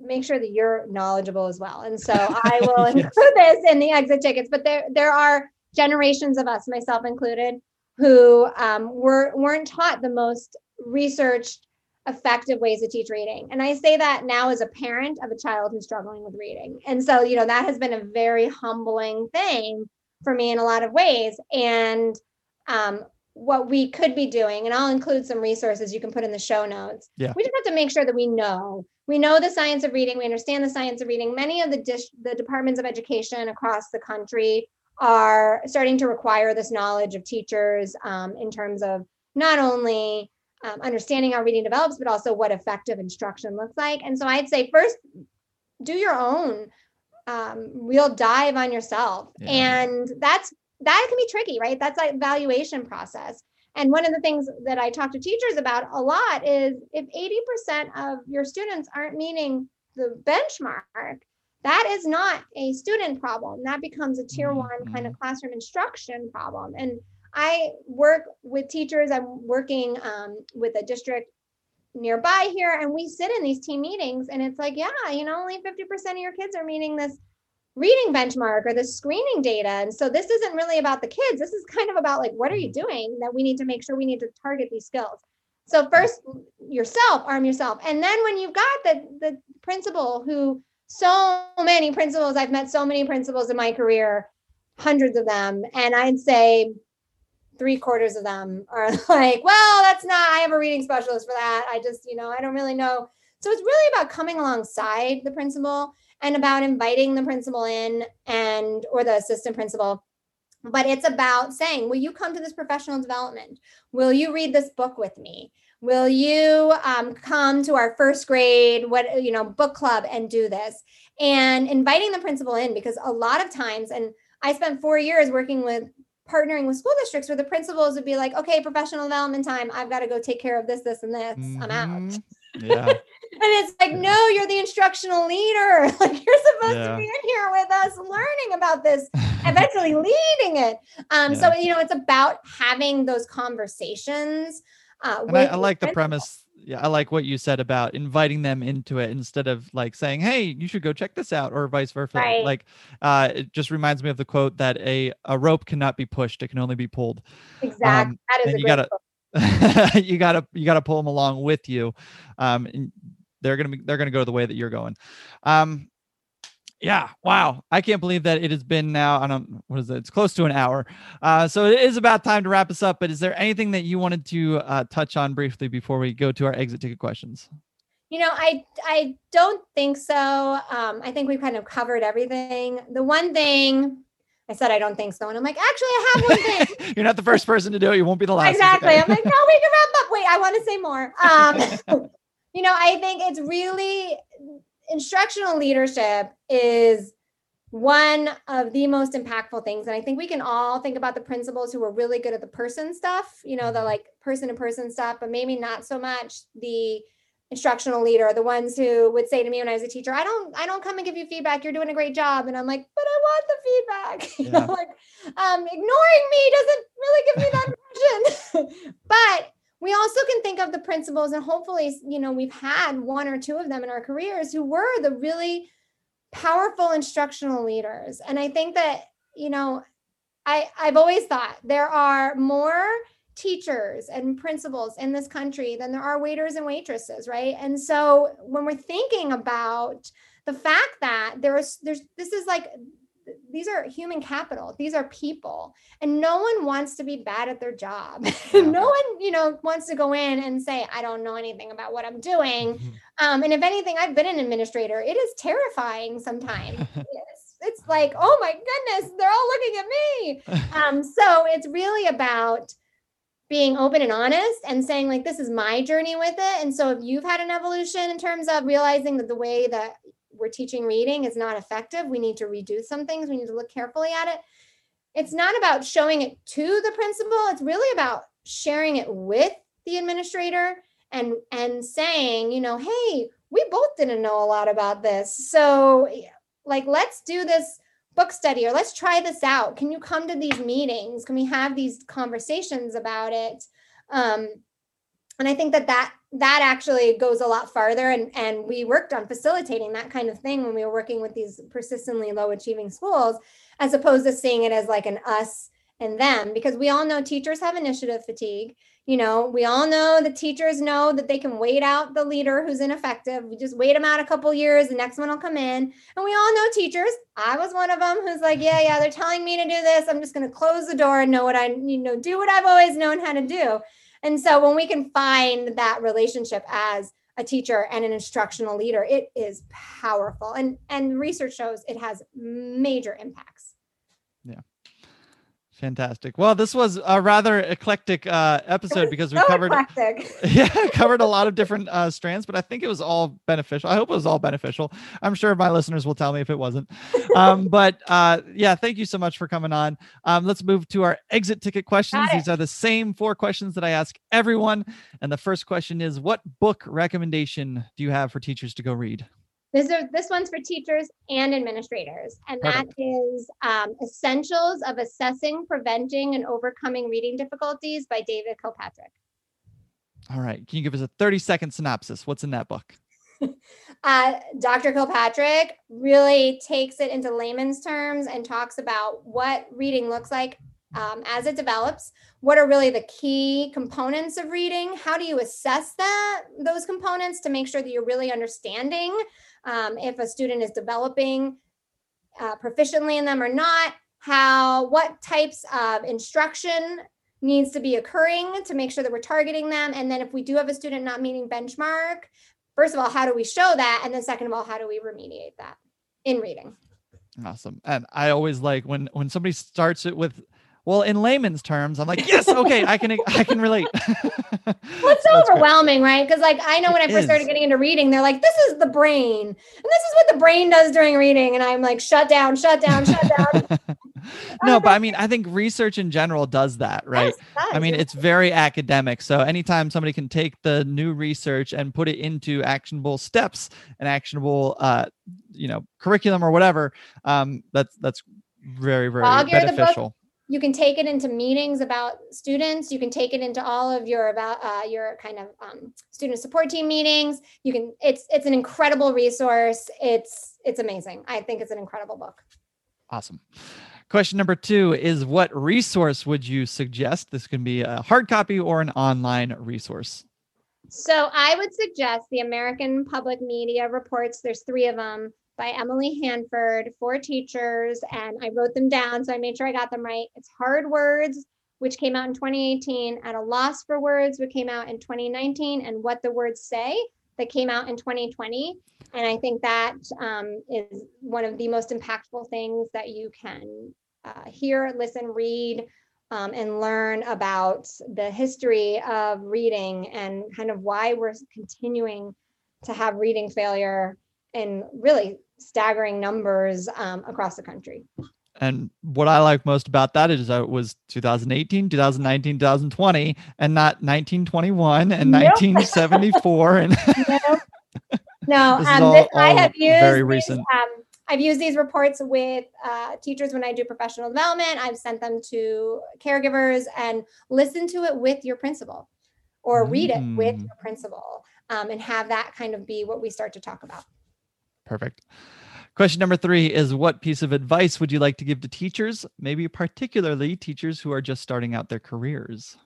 make sure that you're knowledgeable as well. And so i will Yes. include this in the exit tickets but there there are generations of us myself included who um, were weren't taught the most researched effective ways to teach reading. And i say that now as a parent of a child who's struggling with reading. And so you know that has been a very humbling thing for me in a lot of ways. And um, what we could be doing and i'll include some resources you can put in the show notes. Yeah. we just have to make sure that we know. We know the science of reading. We understand the science of reading. Many of the dish the departments of education across the country are starting to require this knowledge of teachers um, in terms of not only um, understanding how reading develops, but also what effective instruction looks like. And so I'd say first, do your own um, real dive on yourself, Yeah. and that's that can be tricky, right? That's like evaluation process. And one of the things that I talk to teachers about a lot is if 80% of your students aren't meeting the benchmark, that is not a student problem. That becomes a tier one kind of classroom instruction problem. And I work with teachers. I'm working um, with a district nearby here, and we sit in these team meetings, and it's like, yeah, you know, only 50% of your kids are meeting this reading benchmark or the screening data. And so this isn't really about the kids. This is kind of about like, what are you doing that we need to make sure we need to target these skills. So first yourself, arm yourself. And then when you've got the the principal who so many principals, I've met so many principals in my career, hundreds of them, and I'd say three quarters of them are like, well, that's not, I have a reading specialist for that. I just, you know, I don't really know. So it's really about coming alongside the principal and about inviting the principal in and or the assistant principal. But it's about saying will you come to this professional development? Will you read this book with me will you um, come to our first grade what you know book club and do this and inviting the principal in because a lot of times and i spent four years working with partnering with school districts where the principals would be like okay professional development time i've got to go take care of this this and this i'm out Mhm. yeah and it's like, no, you're the instructional leader. Like you're supposed Yeah. to be in here with us learning about this, eventually leading it. Um, so you know, it's about having those conversations. Uh, and I, I like the premise yeah i like what you said about inviting them into it instead of like saying hey you should go check this out or vice versa Right. like uh it just reminds me of the quote that a a rope cannot be pushed it can only be pulled Exactly. um, that is and you gotta- you gotta you gotta pull them along with you um and they're gonna be they're gonna go the way that you're going um yeah wow i can't believe that it has been now i don't what is it it's close to an hour uh so it is about time to wrap us up but is there anything that you wanted to uh touch on briefly before we go to our exit ticket questions You know, I I don't think so. Um, I think we've kind of covered everything. The one thing I said I don't think so, and I'm like, actually, I have one thing. you're not the first person to do it you won't be the last exactly. I'm like, no, we can wrap up. Wait, I want to say more. Um, you know, I think it's really instructional leadership is one of the most impactful things. And I think we can all think about the principals who are really good at the person stuff, you know, the like person to person stuff, but maybe not so much the instructional leader, the ones who would say to me when I was a teacher, I don't, I don't come and give you feedback. You're doing a great job. And I'm like, but I want the feedback. You Yeah. know, like um, ignoring me doesn't really give me that impression. but we also can think of the principals and hopefully, you know, we've had one or two of them in our careers who were the really powerful instructional leaders. And I think that, you know, I, I've always thought there are more teachers and principals in this country than there are waiters and waitresses, right? And so when we're thinking about the fact that there's there's this is like these are human capital. These are people. And no one wants to be bad at their job. No one you know wants to go in and say i don't know anything about what i'm doing. Um, and if anything i've been an administrator. It is terrifying sometimes. It's, it's like oh my goodness they're all looking at me. Um, so it's really about being open and honest and saying like this is my journey with it. And so if you've had an evolution in terms of realizing that the way that we're teaching reading is not effective we need to redo some things we need to look carefully at it. It's not about showing it to the principal it's really about sharing it with the administrator and and saying you know hey we both didn't know a lot about this so like let's do this book study or let's try this out. Can you come to these meetings? Can we have these conversations about it? Um, and i think that that that actually goes a lot farther and and we worked on facilitating that kind of thing when we were working with these persistently low achieving schools as opposed to seeing it as like an us and them because we all know teachers have initiative fatigue. You know we all know the teachers know that they can wait out the leader who's ineffective. We just wait them out a couple years the next one will come in. And we all know teachers. I was one of them who's like yeah yeah they're telling me to do this. I'm just going to close the door and know what i you know do what i've always known how to do and so when we can find that relationship as a teacher and an instructional leader it is powerful. And and research shows it has major impacts Fantastic. Well, this was a rather eclectic uh, episode because we So covered eclectic. yeah covered a lot of different uh, strands, but I think it was all beneficial. I hope it was all beneficial. I'm sure my listeners will tell me if it wasn't. Um, but uh, yeah, thank you so much for coming on. Um, let's move to our exit ticket questions. These are the same four questions that I ask everyone, and the first question is: What book recommendation do you have for teachers to go read? This are this one's for teachers and administrators, and that is um, Essentials of Assessing, Preventing, and Overcoming Reading Difficulties by David Kilpatrick. All right, can you give us a 30 second synopsis? What's in that book? Uh, Dr. Kilpatrick really takes it into layman's terms and talks about what reading looks like um, as it develops. What are really the key components of reading? How do you assess that those components to make sure that you're really understanding um, if a student is developing uh, proficiently in them or not? How what types of instruction needs to be occurring to make sure that we're targeting them? And then if we do have a student not meeting benchmark, first of all, how do we show that? And then second of all, how do we remediate that in reading? Awesome. And I always like when when somebody starts it with well, in layman's terms, I'm like, yes, okay, I can I can relate. Well, it's so That's great. overwhelming, right? Because like I know when It I first started getting into reading, they're like, this is the brain. And this is what the brain does during reading. And I'm like, shut down, shut down, shut down. no, but I mean, I think research in general does that, right? Yes, it I mean, it's very academic. So anytime somebody can take the new research and put it into actionable steps and actionable, uh, you know, curriculum or whatever, um, that's that's very very Log your- the book- beneficial. You can take it into meetings about students. You can take it into all of your about uh, your kind of um, student support team meetings. You can it's it's an incredible resource. It's it's amazing. I think it's an incredible book. Awesome. Question number two is what resource would you suggest? This can be a hard copy or an online resource. so i would suggest the american public media reports. There's three of them by emily hanford for teachers and i wrote them down so i made sure i got them right. It's hard words which came out in 2018 at a loss for words which came out in 2019 and what the words say that came out in 2020 and i think that um, is one of the most impactful things that you can uh, hear listen read um, and learn about the history of reading and kind of why we're continuing to have reading failure in really staggering numbers um, across the country and what I like most about that is that it was 2018, 2019, 2020, and not 1921 and nope. 1974. And no, this, um, all, this I have used very recent. um, I've used these reports with uh, teachers when I do professional development. I've sent them to caregivers and listen to it with your principal or read it with mm. your principal um, and have that kind of be what we start to talk about. Perfect. Question number three is What piece of advice would you like to give to teachers, maybe particularly teachers who are just starting out their careers?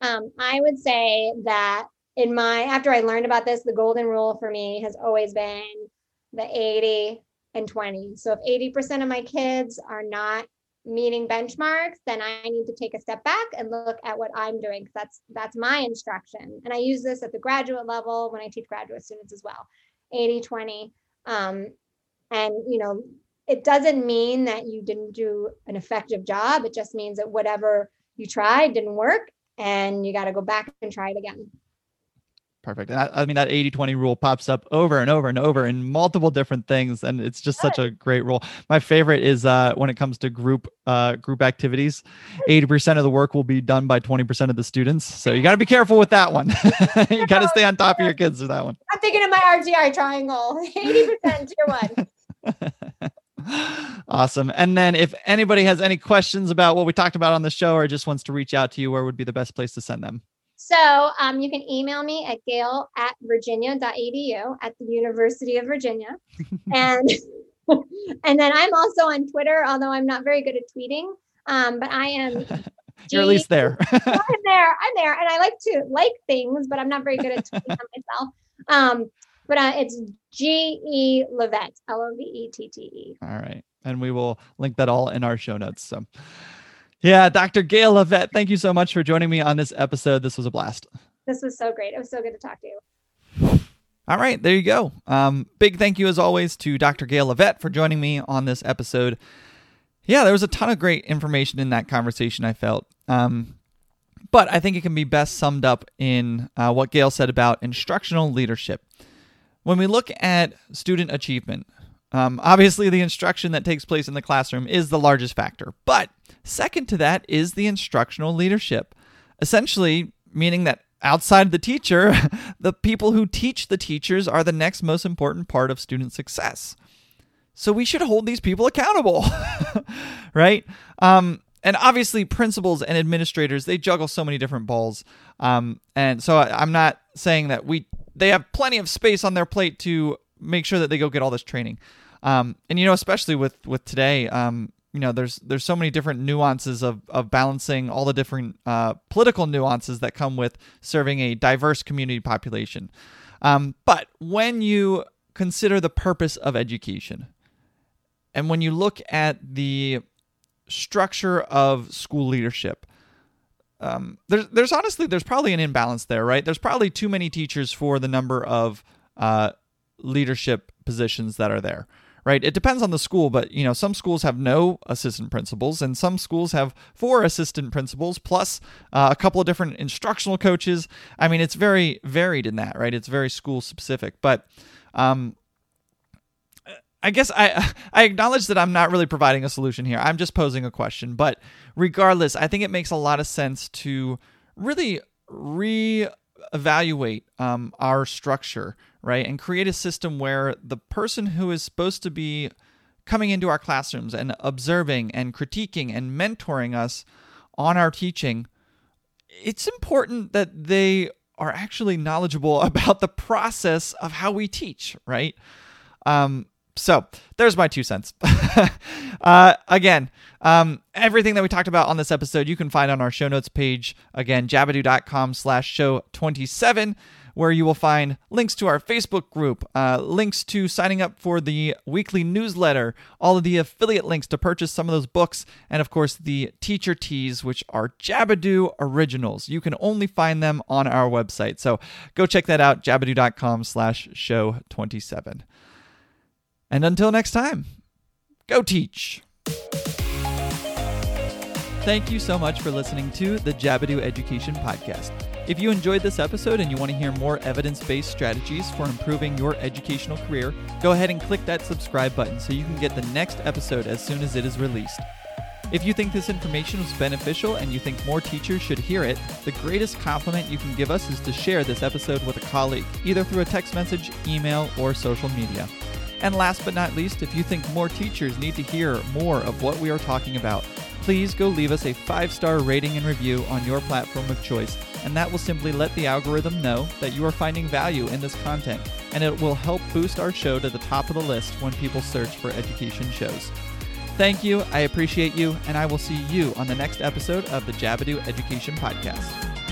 Um, I would say that in my, after I learned about this, the golden rule for me has always been the 80 and 20. So if 80% of my kids are not meeting benchmarks, then I need to take a step back and look at what I'm doing. That's that's my instruction. And I use this at the graduate level when I teach graduate students as well. 80 20. Um, and you know, it doesn't mean that you didn't do an effective job. It just means that whatever you tried didn't work and you got to go back and try it again. Perfect. And I, I, mean, that 80 20 rule pops up over and over and over in multiple different things. And it's just such a great rule. My favorite is uh, when it comes to group uh, group activities, 80% of the work will be done by 20% of the students. So you got to be careful with that one. you got to stay on top of your kids with that one. I'm thinking of my RTI triangle 80% tier one. awesome. And then if anybody has any questions about what we talked about on the show or just wants to reach out to you, where would be the best place to send them? So um, you can email me at gail at virginia.edu at the University of Virginia. and and then I'm also on Twitter, although I'm not very good at tweeting. Um, but I am You're at least there. I'm there. I'm there. And I like to like things, but I'm not very good at tweeting on myself. Um, but uh, it's G E Lovette, L O V E T T E. All right. And we will link that all in our show notes. So yeah, Dr. Gail Lovette, thank you so much for joining me on this episode. This was a blast. This was so great. It was so good to talk to you. All right, there you go. Um, big thank you as always to Dr. Gail Lovette for joining me on this episode. Yeah, there was a ton of great information in that conversation, I felt. Um, but I think it can be best summed up in uh, what Gail said about instructional leadership. When we look at student achievement, um, obviously, the instruction that takes place in the classroom is the largest factor, but second to that is the instructional leadership. Essentially, meaning that outside the teacher, the people who teach the teachers are the next most important part of student success. So we should hold these people accountable, right? Um, and obviously, principals and administrators they juggle so many different balls, um, and so I, I'm not saying that we they have plenty of space on their plate to make sure that they go get all this training. Um, and you know, especially with with today, um, you know, there's there's so many different nuances of of balancing all the different uh, political nuances that come with serving a diverse community population. Um, but when you consider the purpose of education, and when you look at the structure of school leadership, um, there's there's honestly there's probably an imbalance there, right? There's probably too many teachers for the number of uh, leadership positions that are there right? It depends on the school, but you know, some schools have no assistant principals, and some schools have four assistant principals plus uh, a couple of different instructional coaches. I mean, it's very varied in that, right? It's very school specific, but. Um, I guess I I acknowledge that I'm not really providing a solution here. I'm just posing a question, but regardless, I think it makes a lot of sense to really re-evaluate um, our structure, right? And create a system where the person who is supposed to be coming into our classrooms and observing and critiquing and mentoring us on our teaching, it's important that they are actually knowledgeable about the process of how we teach, right? Um, so there's my two cents. uh, again, um, everything that we talked about on this episode, you can find on our show notes page. Again, jabbedu.com slash show 27 where you will find links to our Facebook group, uh, links to signing up for the weekly newsletter, all of the affiliate links to purchase some of those books, and of course the teacher tees, which are Jabbedu originals. You can only find them on our website. So go check that out, jabbedu.com slash show 27. And until next time, go teach. Thank you so much for listening to the Jabbedu Education Podcast. If you enjoyed this episode and you want to hear more evidence based strategies for improving your educational career, go ahead and click that subscribe button so you can get the next episode as soon as it is released. If you think this information was beneficial and you think more teachers should hear it, the greatest compliment you can give us is to share this episode with a colleague, either through a text message, email, or social media. And last but not least, if you think more teachers need to hear more of what we are talking about, please go leave us a five star rating and review on your platform of choice, and that will simply let the algorithm know that you are finding value in this content, and it will help boost our show to the top of the list when people search for education shows. Thank you, I appreciate you, and I will see you on the next episode of the Jabbedu Education Podcast.